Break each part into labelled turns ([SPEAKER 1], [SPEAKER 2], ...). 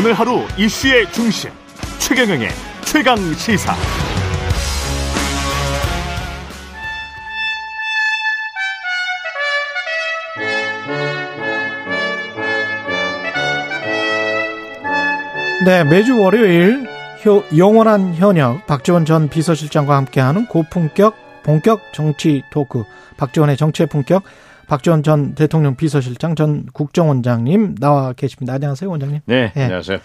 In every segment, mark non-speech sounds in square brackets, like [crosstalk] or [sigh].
[SPEAKER 1] 오늘 하루 이슈의 중심 최경영의 최강 시사.
[SPEAKER 2] 네, 매주 월요일 효, 영원한 현역 박지원 전 비서실장과 함께하는 고품격 본격 정치 토크 박지원의 정치의 품격 박지원 전 대통령 비서실장 전 국정원장님 나와 계십니다. 안녕하세요, 원장님.
[SPEAKER 3] 네, 네. 안녕하세요.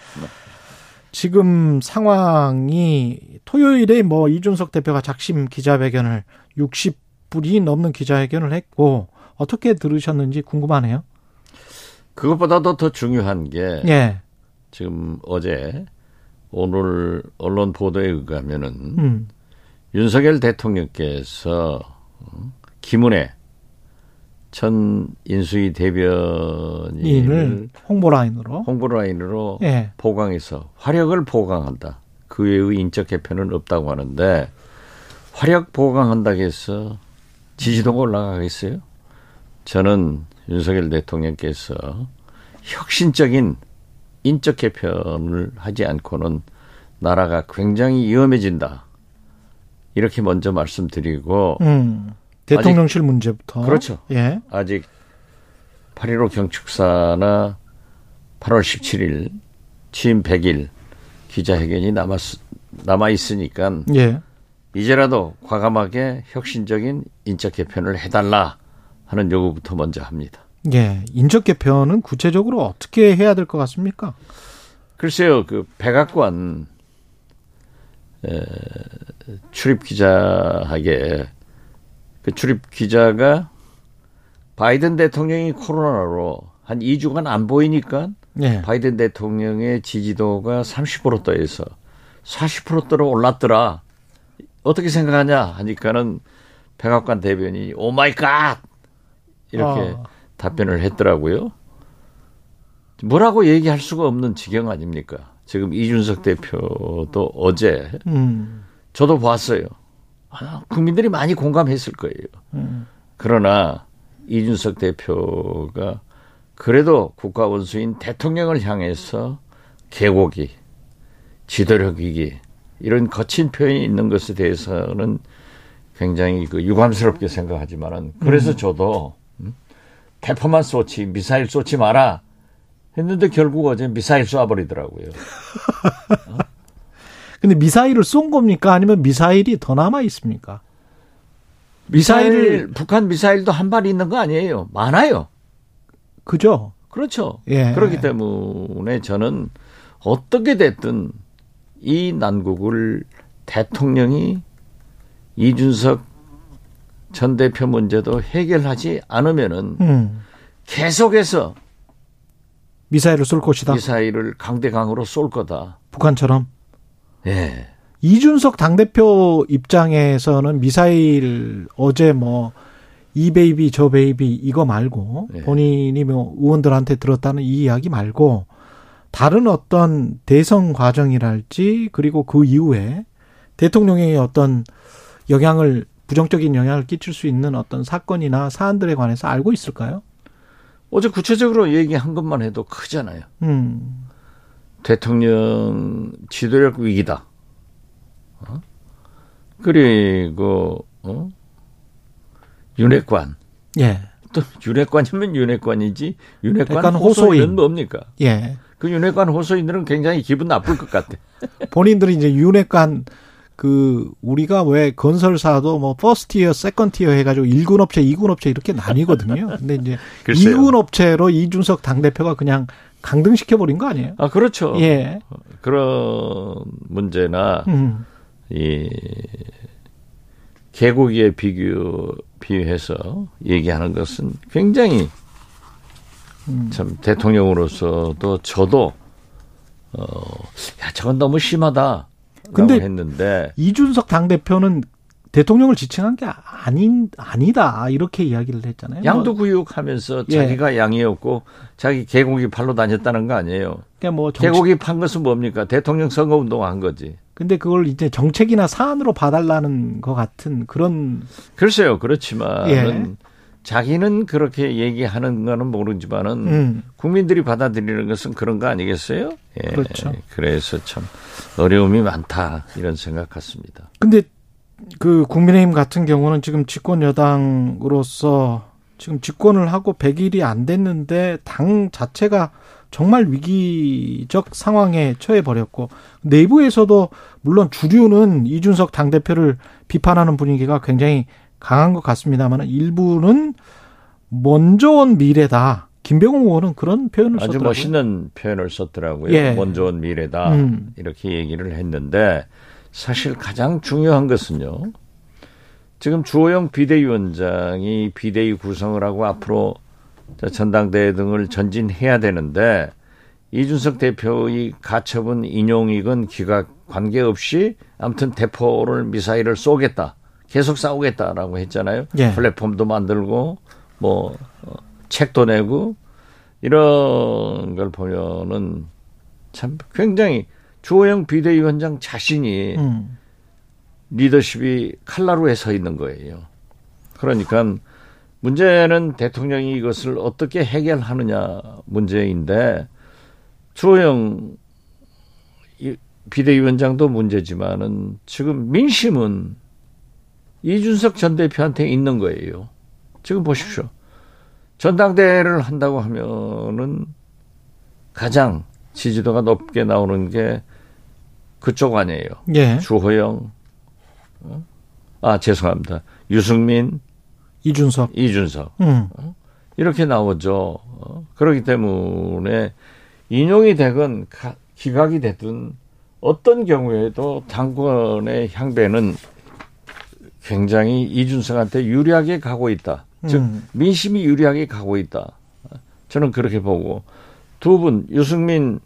[SPEAKER 2] 지금 상황이 토요일에 뭐 이준석 대표가 작심 기자회견을 60분이 넘는 기자회견을 했고 어떻게 들으셨는지 궁금하네요.
[SPEAKER 3] 그것보다도 더 중요한 게
[SPEAKER 2] 예.
[SPEAKER 3] 지금 어제 오늘 언론 보도에 의하면은 음. 윤석열 대통령께서 김은혜 전 인수위 대변인을
[SPEAKER 2] 홍보 라인으로
[SPEAKER 3] 홍보 라인으로 예. 보강해서 화력을 보강한다. 그 외의 인적 개편은 없다고 하는데 화력 보강한다고 해서 지지도가 올라가겠어요? 저는 윤석열 대통령께서 혁신적인 인적 개편을 하지 않고는 나라가 굉장히 위험해진다. 이렇게 먼저 말씀드리고
[SPEAKER 2] 음, 대통령실 아직, 문제부터
[SPEAKER 3] 그렇죠. 예. 아직 8.15 경축사나 8월 17일 취임 100일 기자회견이 남았 남아 있으니까 예. 이제라도 과감하게 혁신적인 인적 개편을 해달라 하는 요구부터 먼저 합니다.
[SPEAKER 2] 예, 인적 개편은 구체적으로 어떻게 해야 될 것 같습니까?
[SPEAKER 3] 글쎄요, 그 백악관 에, 출입 기자에게 그 출입 기자가 바이든 대통령이 코로나로 한 2주간 안 보이니까 네. 바이든 대통령의 지지도가 30%대에서 40%대로 올랐더라. 어떻게 생각하냐 하니까는 백악관 대변인이 oh my god 이렇게 아. 답변을 했더라고요. 뭐라고 얘기할 수가 없는 지경 아닙니까? 지금 이준석 대표도 어제 음. 저도 봤어요. 아, 국민들이 많이 공감했을 거예요. 음. 그러나 이준석 대표가 그래도 국가 원수인 대통령을 향해서 개고기, 지도력 위기 이런 거친 표현이 있는 것에 대해서는 굉장히 그 유감스럽게 생각하지만은 그래서 음. 저도 음? 대포만 쏘지 미사일 쏘지 마라 했는데 결국 어제 미사일 쏴버리더라고요.
[SPEAKER 2] 어? [laughs] 근데 미사일을 쏜 겁니까? 아니면 미사일이 더 남아 있습니까?
[SPEAKER 3] 미사일, 미사일 북한 미사일도 한 발 있는 거 아니에요. 많아요.
[SPEAKER 2] 그죠?
[SPEAKER 3] 그렇죠. 예. 그렇기 때문에 저는 어떻게 됐든 이 난국을 대통령이 이준석 전 대표 문제도 해결하지 않으면은 음. 계속해서
[SPEAKER 2] 미사일을 쏠 것이다.
[SPEAKER 3] 미사일을 강대강으로 쏠 거다.
[SPEAKER 2] 북한처럼.
[SPEAKER 3] 예.
[SPEAKER 2] 이준석 당대표 입장에서는 미사일 어제 뭐 이 baby 저 baby 이거 말고 예. 본인이 뭐 의원들한테 들었다는 이 이야기 말고 다른 어떤 대선 과정이랄지 그리고 그 이후에 대통령의 어떤 영향을 부정적인 영향을 끼칠 수 있는 어떤 사건이나 사안들에 관해서 알고 있을까요?
[SPEAKER 3] 어제 구체적으로 얘기한 것만 해도 크잖아요. 음. 대통령 지도력 위기다. 어? 그리고 어? 윤핵관.
[SPEAKER 2] 예.
[SPEAKER 3] 또 윤핵관이면 윤핵관이지 윤핵관 호소인. 호소인 뭡니까?
[SPEAKER 2] 예.
[SPEAKER 3] 그 윤핵관 호소인들은 굉장히 기분 나쁠 것 같아. [laughs]
[SPEAKER 2] 본인들이 이제 윤핵관 그 우리가 왜 건설사도 뭐 first 어 second tier 해가지고 1군 업체, 2군 업체 이렇게 나뉘거든요. 근데 이제 [laughs] 글쎄요. 2군 업체로 이준석 당 대표가 그냥 강등시켜 버린 거 아니에요?
[SPEAKER 3] 아 그렇죠.
[SPEAKER 2] 예.
[SPEAKER 3] 그런 문제나 음. 이 개고기에 비교 비유해서 얘기하는 것은 굉장히 음. 참 대통령으로서도 저도 어야 저건 너무 심하다. 근데 했는데
[SPEAKER 2] 이준석 당 대표는 대통령을 지칭한 게 아닌 아니다 이렇게 이야기를 했잖아요.
[SPEAKER 3] 양도구육하면서 예. 자기가 양이었고 자기 개고기 팔로 다녔다는 거 아니에요. 그러니까 뭐 정치... 개고기 판 것은 뭡니까? 대통령 선거 운동한 거지.
[SPEAKER 2] 근데 그걸 이제 정책이나 사안으로 봐달라는 것 같은 그런
[SPEAKER 3] 글쎄요 그렇지만 예. 자기는 그렇게 얘기하는 거는 모르지만은 음. 국민들이 받아들이는 것은 그런 거 아니겠어요?
[SPEAKER 2] 예. 그렇죠.
[SPEAKER 3] 그래서 참 어려움이 많다 이런 생각 같습니다.
[SPEAKER 2] 근데 그 국민의힘 같은 경우는 지금 집권 여당으로서 지금 집권을 하고 100일이 안 됐는데 당 자체가 정말 위기적 상황에 처해 버렸고 내부에서도 물론 주류는 이준석 당 대표를 비판하는 분위기가 굉장히 강한 것 같습니다만 일부는 먼저 온 미래다. 김병호 의원은 그런 표현을
[SPEAKER 3] 아주
[SPEAKER 2] 썼더라고요.
[SPEAKER 3] 멋있는 표현을 썼더라고요. 예. 먼저 온 미래다. 음. 이렇게 얘기를 했는데 사실 가장 중요한 것은요. 지금 주호영 비대위원장이 비대위 구성을 하고 앞으로 전당대회 등을 전진해야 되는데 이준석 대표의 가처분 인용이건 기각 관계없이 아무튼 대포를 미사일을 쏘겠다. 계속 싸우겠다라고 했잖아요. 예. 플랫폼도 만들고 뭐 어, 책도 내고 이런 걸 보면은 참 굉장히 주호영 비대위원장 자신이 음. 리더십이 칼라루에 서 있는 거예요. 그러니까 문제는 대통령이 이것을 어떻게 해결하느냐 문제인데 주호영 비대위원장도 문제지만은 지금 민심은 이준석 전 대표한테 있는 거예요. 지금 보십시오. 전당대회를 한다고 하면은 가장 지지도가 높게 나오는 게 그쪽 아니에요. 예. 주호영, 어? 아 죄송합니다. 유승민,
[SPEAKER 2] 이준석,
[SPEAKER 3] 이준석 음. 어? 이렇게 나오죠. 어? 그렇기 때문에 인용이 되건 기각이 되든 어떤 경우에도 당권의 향배는 굉장히 이준석한테 유리하게 가고 있다. 즉 음. 민심이 유리하게 가고 있다. 저는 그렇게 보고 두 분 유승민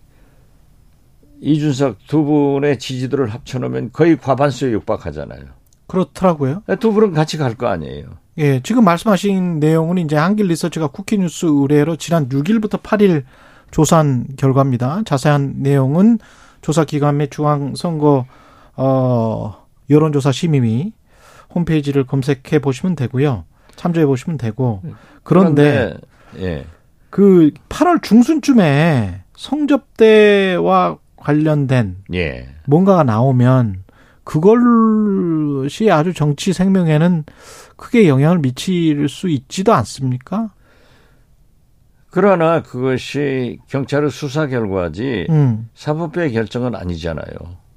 [SPEAKER 3] 이준석 두 분의 지지도를 합쳐놓으면 거의 과반수에 육박하잖아요.
[SPEAKER 2] 그렇더라고요.
[SPEAKER 3] 네, 두 분은 같이 갈 거 아니에요.
[SPEAKER 2] 예, 지금 말씀하신 내용은 이제 한길 리서치가 쿠키뉴스 의뢰로 지난 6일부터 8일 조사한 결과입니다. 자세한 내용은 조사 기관의 중앙선거 어 여론조사 심의위 홈페이지를 검색해 보시면 되고요. 참조해 보시면 되고 그런데, 그런데 예. 그 8월 중순쯤에 성접대와 관련된 예. 뭔가가 나오면 그것이 아주 정치 생명에는 크게 영향을 미칠 수 있지도 않습니까?
[SPEAKER 3] 그러나 그것이 경찰의 수사 결과지 음. 사법부의 결정은 아니잖아요.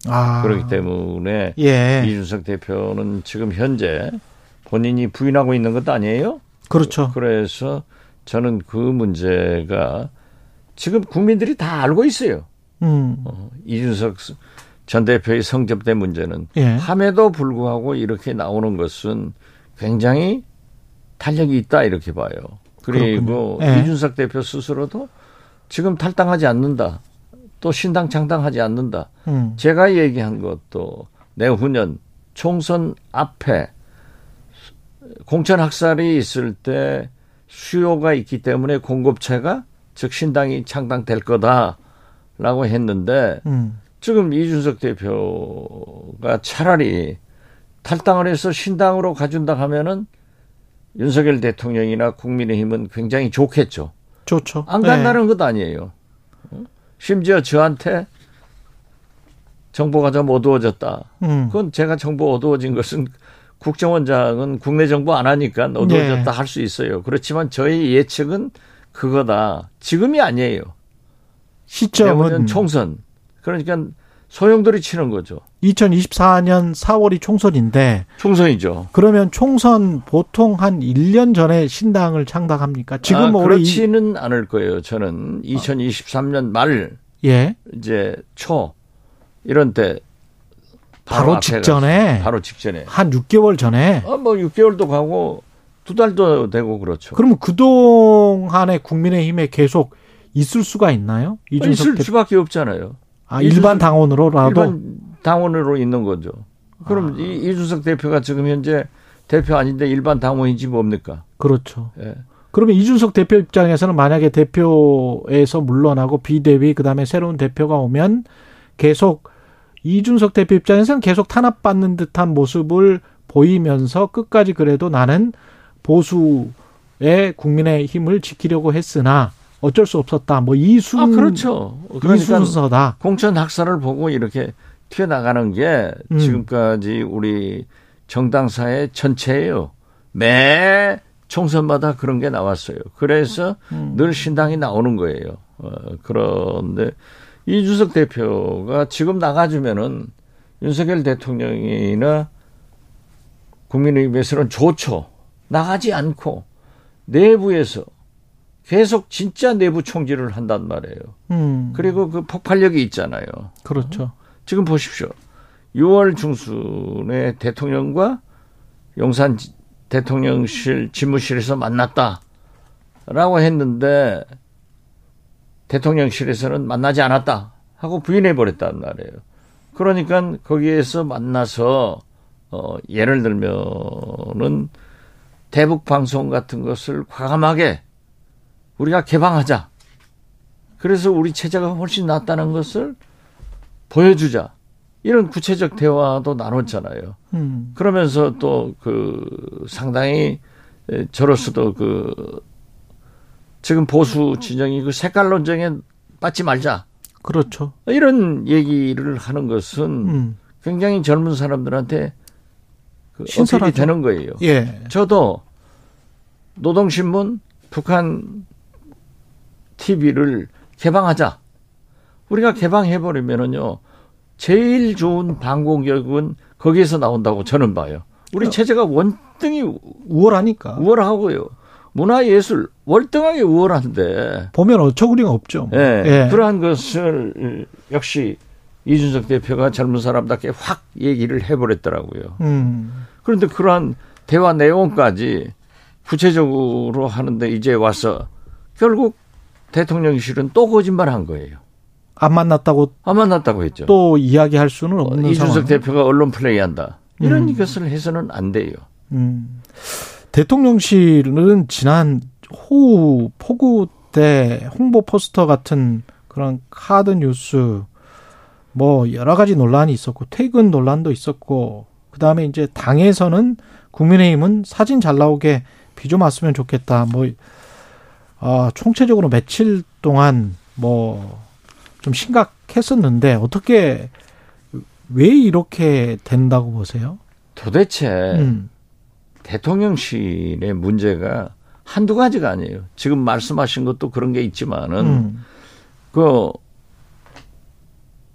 [SPEAKER 3] 아. 그렇기 때문에 예. 이준석 대표는 지금 현재 본인이 부인하고 있는 것도 아니에요.
[SPEAKER 2] 그렇죠.
[SPEAKER 3] 그래서 저는 그 문제가 지금 국민들이 다 알고 있어요. 음. 어, 이준석 전 대표의 성접대 문제는 예. 함에도 불구하고 이렇게 나오는 것은 굉장히 탄력이 있다 이렇게 봐요. 그리고 예. 이준석 대표 스스로도 지금 탈당하지 않는다. 또 신당 창당하지 않는다. 음. 제가 얘기한 것도 내후년 총선 앞에 공천 학살이 있을 때 수요가 있기 때문에 공급체가 즉 신당이 창당될 거다 라고 했는데 음. 지금 이준석 대표가 차라리 탈당을 해서 신당으로 가준다 하면은 윤석열 대통령이나 국민의힘은 굉장히 좋겠죠.
[SPEAKER 2] 좋죠.
[SPEAKER 3] 안 간다는 네. 것 아니에요. 심지어 저한테 정보가 좀 어두워졌다. 음. 그건 제가 정보 어두워진 것은 국정원장은 국내 정보 안 하니까 어두워졌다 네. 할수 있어요. 그렇지만 저희 예측은 그거다. 지금이 아니에요.
[SPEAKER 2] 시점은
[SPEAKER 3] 총선. 그러니까 소용돌이 치는 거죠.
[SPEAKER 2] 2024년 4월이 총선인데
[SPEAKER 3] 총선이죠.
[SPEAKER 2] 그러면 총선 보통 한 1년 전에 신당을 창당합니까? 지금 아,
[SPEAKER 3] 뭐 그렇지는 이... 않을 거예요. 저는 2023년 말 예. 이제 초 이런 때
[SPEAKER 2] 바로, 바로 직전에
[SPEAKER 3] 바로 직전에
[SPEAKER 2] 한 6개월 전에
[SPEAKER 3] 아, 뭐 6개월도 가고 두 달도 되고 그렇죠.
[SPEAKER 2] 그러면 그동안에 국민의힘에 계속 있을 수가 있나요?
[SPEAKER 3] 이준석 있을 대... 수밖에 없잖아요.
[SPEAKER 2] 아, 일반 당원으로라도
[SPEAKER 3] 일반 당원으로 있는 거죠. 그럼 아. 이, 이준석 대표가 지금 현재 대표 아닌데 일반 당원인지 뭡니까?
[SPEAKER 2] 그렇죠. 예. 그러면 이준석 대표 입장에서는 만약에 대표에서 물러나고 비대위 그다음에 새로운 대표가 오면 계속 이준석 대표 입장에서는 계속 탄압받는 듯한 모습을 보이면서 끝까지 그래도 나는 보수의 국민의 힘을 지키려고 했으나 어쩔 수 없었다. 뭐 이 순,
[SPEAKER 3] 아, 그렇죠.
[SPEAKER 2] 그러니까 이 순서다.
[SPEAKER 3] 공천 학살을 보고 이렇게 튀어나가는 게 음. 지금까지 우리 정당사의 전체예요. 매 총선마다 그런 게 나왔어요. 그래서 음. 늘 신당이 나오는 거예요. 어, 그런데 이준석 대표가 지금 나가주면은 윤석열 대통령이나 국민의힘에서는 좋죠. 나가지 않고 내부에서 계속 진짜 내부 총질을 한단 말이에요. 음. 그리고 그 폭발력이 있잖아요.
[SPEAKER 2] 그렇죠. 어?
[SPEAKER 3] 지금 보십시오. 6월 중순에 대통령과 용산 대통령실 집무실에서 만났다라고 했는데 대통령실에서는 만나지 않았다 하고 부인해 버렸단 말이에요. 그러니까 거기에서 만나서 어 예를 들면은 대북 방송 같은 것을 과감하게 우리가 개방하자. 그래서 우리 체제가 훨씬 낫다는 것을 보여주자. 이런 구체적 대화도 나눴잖아요. 음. 그러면서 또 그 상당히 저로서도 그 지금 보수 진영이 그 색깔 논쟁에 빠지 말자.
[SPEAKER 2] 그렇죠.
[SPEAKER 3] 이런 얘기를 하는 것은 음. 굉장히 젊은 사람들한테 그 어필이 되는 거예요. 예. 저도 노동신문 북한 TV를 개방하자. 우리가 개방해버리면은요, 제일 좋은 방공격은 거기에서 나온다고 저는 봐요. 우리 어. 체제가 원등이
[SPEAKER 2] 우월하니까.
[SPEAKER 3] 우월하고요. 문화예술 월등하게 우월한데
[SPEAKER 2] 보면 어처구니가 없죠.
[SPEAKER 3] 뭐. 예, 예. 그러한 것을 역시 이준석 대표가 젊은 사람답게 확 얘기를 해버렸더라고요. 음. 그런데 그러한 대화 내용까지 구체적으로 하는데 이제 와서 결국 대통령실은 또 거짓말한 거예요.
[SPEAKER 2] 안 만났다고
[SPEAKER 3] 안 만났다고 했죠.
[SPEAKER 2] 또 이야기할 수는 없는
[SPEAKER 3] 어, 이준석 상황. 대표가 언론 플레이한다. 이런 음. 것을 해서는 안 돼요. 음.
[SPEAKER 2] 대통령실은 지난 호우 폭우 때 홍보 포스터 같은 그런 카드 뉴스 뭐 여러 가지 논란이 있었고 퇴근 논란도 있었고 그다음에 이제 당에서는 국민의힘은 사진 잘 나오게 비 좀 왔으면 좋겠다. 뭐 어, 총체적으로 며칠 동안 뭐 좀 심각했었는데 어떻게 왜 이렇게 된다고 보세요?
[SPEAKER 3] 도대체 음. 대통령실의 문제가 한두 가지가 아니에요. 지금 말씀하신 것도 그런 게 있지만은 음.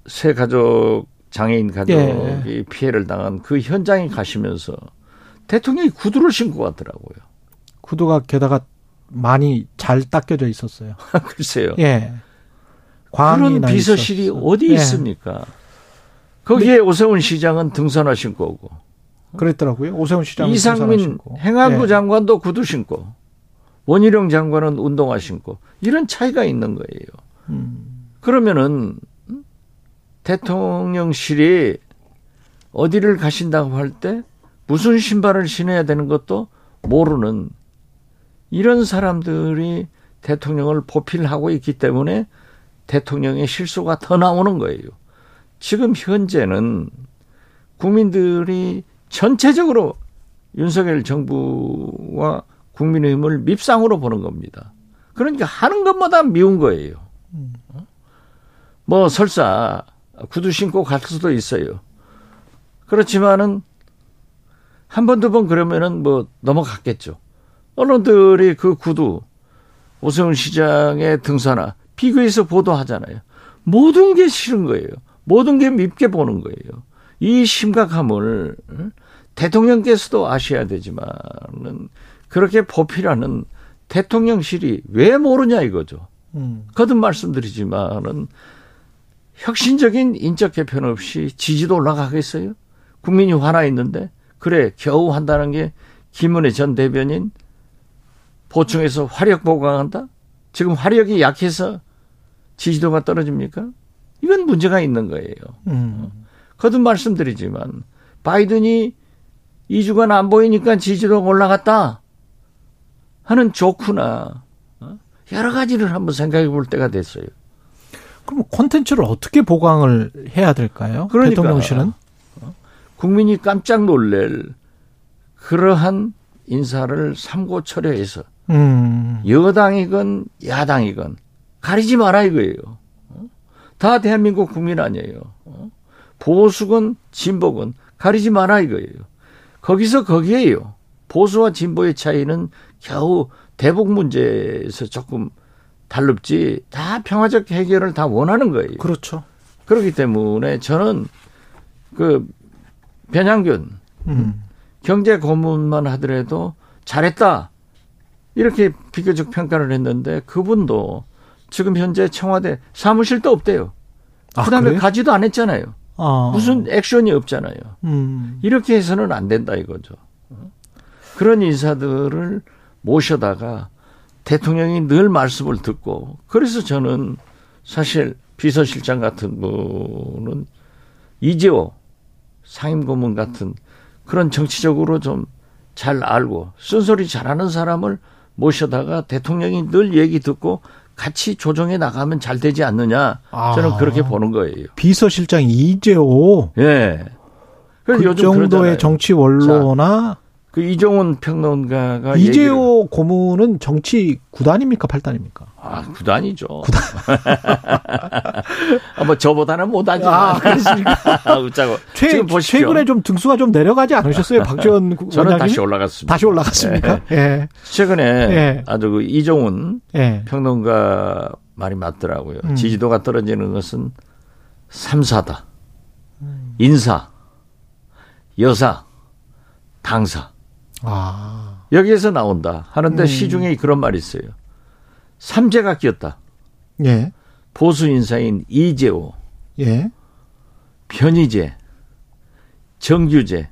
[SPEAKER 3] 그새 가족 장애인 가족이 예. 피해를 당한 그 현장에 가시면서 대통령이 구두를 신고 갔더라고요.
[SPEAKER 2] 구두가 게다가 많이 잘 닦여져 있었어요. [laughs]
[SPEAKER 3] 글쎄요.
[SPEAKER 2] 예.
[SPEAKER 3] 그런 비서실이 있었어. 어디 예. 있습니까? 거기에 네. 오세훈 시장은 등산화 신고 오고.
[SPEAKER 2] 그랬더라고요. 오세훈 시장
[SPEAKER 3] 이상민 행안부 예. 장관도 구두 신고 원희룡 장관은 운동화 신고 이런 차이가 있는 거예요. 음. 그러면은 대통령실이 어디를 가신다고 할 때 무슨 신발을 신어야 되는 것도 모르는 이런 사람들이 대통령을 보필하고 있기 때문에 대통령의 실수가 더 나오는 거예요. 지금 현재는 국민들이 전체적으로 윤석열 정부와 국민의힘을 밉상으로 보는 겁니다. 그러니까 하는 것마다 미운 거예요. 뭐 설사 구두 신고 갈 수도 있어요. 그렇지만은 한 번, 두 번 그러면은 뭐 넘어갔겠죠. 언론들이 그 구두 오세훈 시장의 등산화 비교해서 보도하잖아요. 모든 게 싫은 거예요. 모든 게 밉게 보는 거예요. 이 심각함을 대통령께서도 아셔야 되지만은 그렇게 보필하는 대통령실이 왜 모르냐 이거죠. 음. 거듭 말씀드리지만은 혁신적인 인적 개편 없이 지지도 올라가겠어요? 국민이 화나 있는데 그래 겨우 한다는 게 김은혜 전 대변인 보충해서 화력 보강한다? 지금 화력이 약해서 지지도가 떨어집니까? 이건 문제가 있는 거예요. 음. 거듭 말씀드리지만 바이든이 2주간 안 보이니까 지지도가 올라갔다 하는 좋구나 어? 여러 가지를 한번 생각해 볼 때가 됐어요.
[SPEAKER 2] 그럼 콘텐츠를 어떻게 보강을 해야 될까요? 그러니까, 대통령실은 어?
[SPEAKER 3] 국민이 깜짝 놀랄 그러한 인사를 삼고 처리해서 음. 여당이건 야당이건 가리지 마라 이거예요. 어? 다 대한민국 국민 아니에요. 어? 보수건 진보건 가리지 마라 이거예요. 거기서 거기에요. 보수와 진보의 차이는 겨우 대북 문제에서 조금 달릅지 다 평화적 해결을 다 원하는 거예요.
[SPEAKER 2] 그렇죠.
[SPEAKER 3] 그렇기 때문에 저는 그 변양균 음. 경제 고문만 하더라도 잘했다 이렇게 비교적 평가를 했는데 그분도 지금 현재 청와대 사무실도 없대요. 아, 그다음에 그래요? 가지도 않았잖아요. 아. 무슨 액션이 없잖아요. 음. 이렇게 해서는 안 된다 이거죠. 그런 인사들을 모셔다가 대통령이 늘 말씀을 듣고 그래서 저는 사실 비서실장 같은 분은 이재호 상임고문 같은 그런 정치적으로 좀 잘 알고 쓴소리 잘하는 사람을 모셔다가 대통령이 늘 얘기 듣고 같이 조정해 나가면 잘 되지 않느냐 저는 아, 그렇게 보는 거예요.
[SPEAKER 2] 비서실장 이재호.
[SPEAKER 3] 예.
[SPEAKER 2] 그 정도의 그러잖아요. 정치 원로나 자,
[SPEAKER 3] 그 이종훈 평론가가
[SPEAKER 2] 이재호 고문은 정치 구단입니까 팔단입니까?
[SPEAKER 3] 아 구단이죠. 구단. [laughs] 아, 뭐 저보다는 못하지만. 아,
[SPEAKER 2] 그렇습니까? 웃자고. 최, 지금 보십시오. 최근에 좀 등수가 좀 내려가지 않으셨어요, [laughs] 박지원
[SPEAKER 3] 저는 원장님? 다시 올라갔습니다.
[SPEAKER 2] 다시 올라갔습니까? 예. 예.
[SPEAKER 3] 최근에 예. 아주 그 이종훈 예. 평론가 말이 맞더라고요. 음. 지지도가 떨어지는 것은 삼사다. 음. 인사, 여사, 당사. 아. 여기에서 나온다 하는데 음. 시중에 그런 말이 있어요. 삼재가 끼었다. 예. 보수 인사인 이재호. 예. 변희재. 정규재.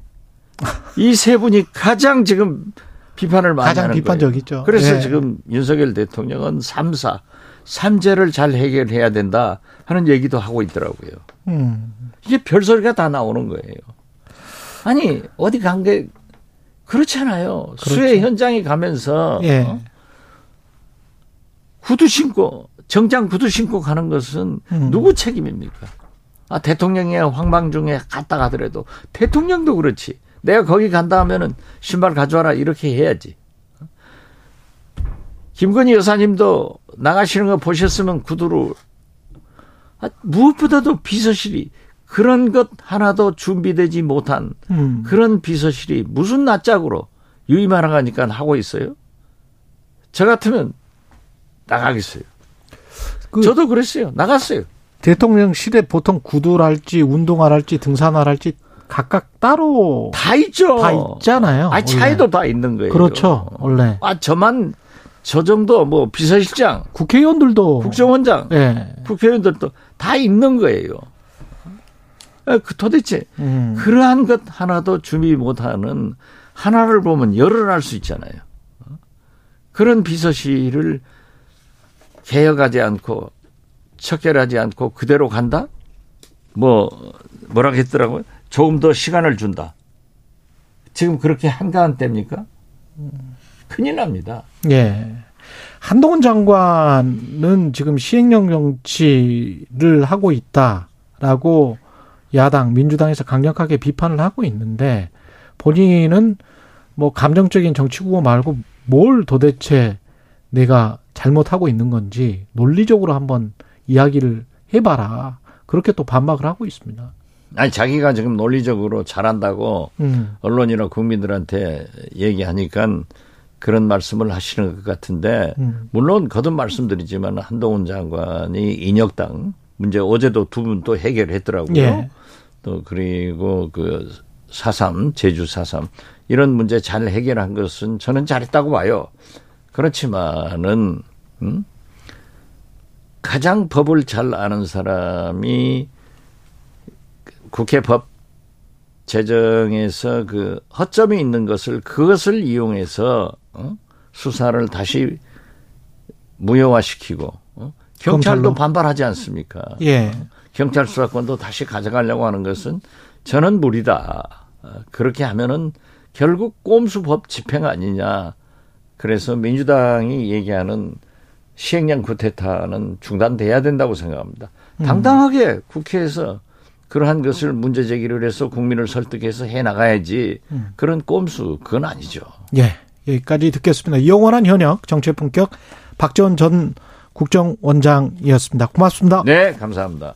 [SPEAKER 3] 이 세 분이 가장 지금 비판을 많이 가장 하는
[SPEAKER 2] 비판적이죠.
[SPEAKER 3] 그래서 예. 지금 윤석열 대통령은 삼사 삼재를 잘 해결해야 된다 하는 얘기도 하고 있더라고요. 음. 이게 별소리가 다 나오는 거예요. 아니 어디 간게 그렇잖아요. 그렇죠. 수해 현장에 가면서 예. 어? 구두 신고 정장 구두 신고 가는 것은 음. 누구 책임입니까? 아 대통령이 황방 중에 갔다 가더라도 대통령도 그렇지. 내가 거기 간다 하면은 신발 가져와라 이렇게 해야지. 김건희 여사님도 나가시는 거 보셨으면 구두로 아, 무엇보다도 비서실이 그런 것 하나도 준비되지 못한 음. 그런 비서실이 무슨 낯짝으로 유임하러 가니까 하고 있어요? 저 같으면 나가겠어요. 그 저도 그랬어요. 나갔어요.
[SPEAKER 2] 대통령실에 보통 구두랄지 운동화랄지 등산화랄지 각각 따로
[SPEAKER 3] 다 있죠.
[SPEAKER 2] 다 있잖아요.
[SPEAKER 3] 아 차이도 다 있는 거예요.
[SPEAKER 2] 그렇죠. 원래.
[SPEAKER 3] 아 저만 저 정도 뭐 비서실장,
[SPEAKER 2] 국회의원들도
[SPEAKER 3] 국정원장, 네. 국회의원들도 다 있는 거예요. 아, 그 도대체 음. 그러한 것 하나도 준비 못하는 하나를 보면 열을 할수 있잖아요. 그런 비서실을 개혁하지 않고 척결하지 않고 그대로 간다? 뭐 뭐라 했더라고요. 조금 더 시간을 준다. 지금 그렇게 한가한 때입니까? 큰일 납니다.
[SPEAKER 2] 예. 한동훈 장관은 지금 시행령 정치를 하고 있다라고 야당 민주당에서 강력하게 비판을 하고 있는데 본인은 뭐 감정적인 정치구호 말고 뭘 도대체 내가 잘못하고 있는 건지 논리적으로 한번 이야기를 해봐라. 그렇게 또 반박을 하고 있습니다.
[SPEAKER 3] 아니 자기가 지금 논리적으로 잘한다고 음. 언론이나 국민들한테 얘기하니까 그런 말씀을 하시는 것 같은데 음. 물론 거듭 말씀드리지만 한동훈 장관이 인혁당 문제 어제도 두 분 또 해결했더라고요. 예. 또 그리고 그 사삼 제주 사삼 이런 문제 잘 해결한 것은 저는 잘했다고 봐요. 그렇지만은 음? 가장 법을 잘 아는 사람이 국회 법 제정에서 그 허점이 있는 것을 그것을 이용해서 어? 수사를 다시 무효화시키고 어? 경찰도. 반발하지 않습니까? 예. 경찰 수사권도 다시 가져가려고 하는 것은 저는 무리다. 그렇게 하면은 결국 꼼수법 집행 아니냐. 그래서 민주당이 얘기하는 시행령 구태타는 중단돼야 된다고 생각합니다. 음. 당당하게 국회에서 그러한 것을 문제 제기를 해서 국민을 설득해서 해 나가야지 음. 그런 꼼수 그건 아니죠.
[SPEAKER 2] 예. 여기까지 듣겠습니다. 영원한 현역 정치의 품격 박지원 전 국정원장이었습니다. 고맙습니다.
[SPEAKER 3] 네, 감사합니다.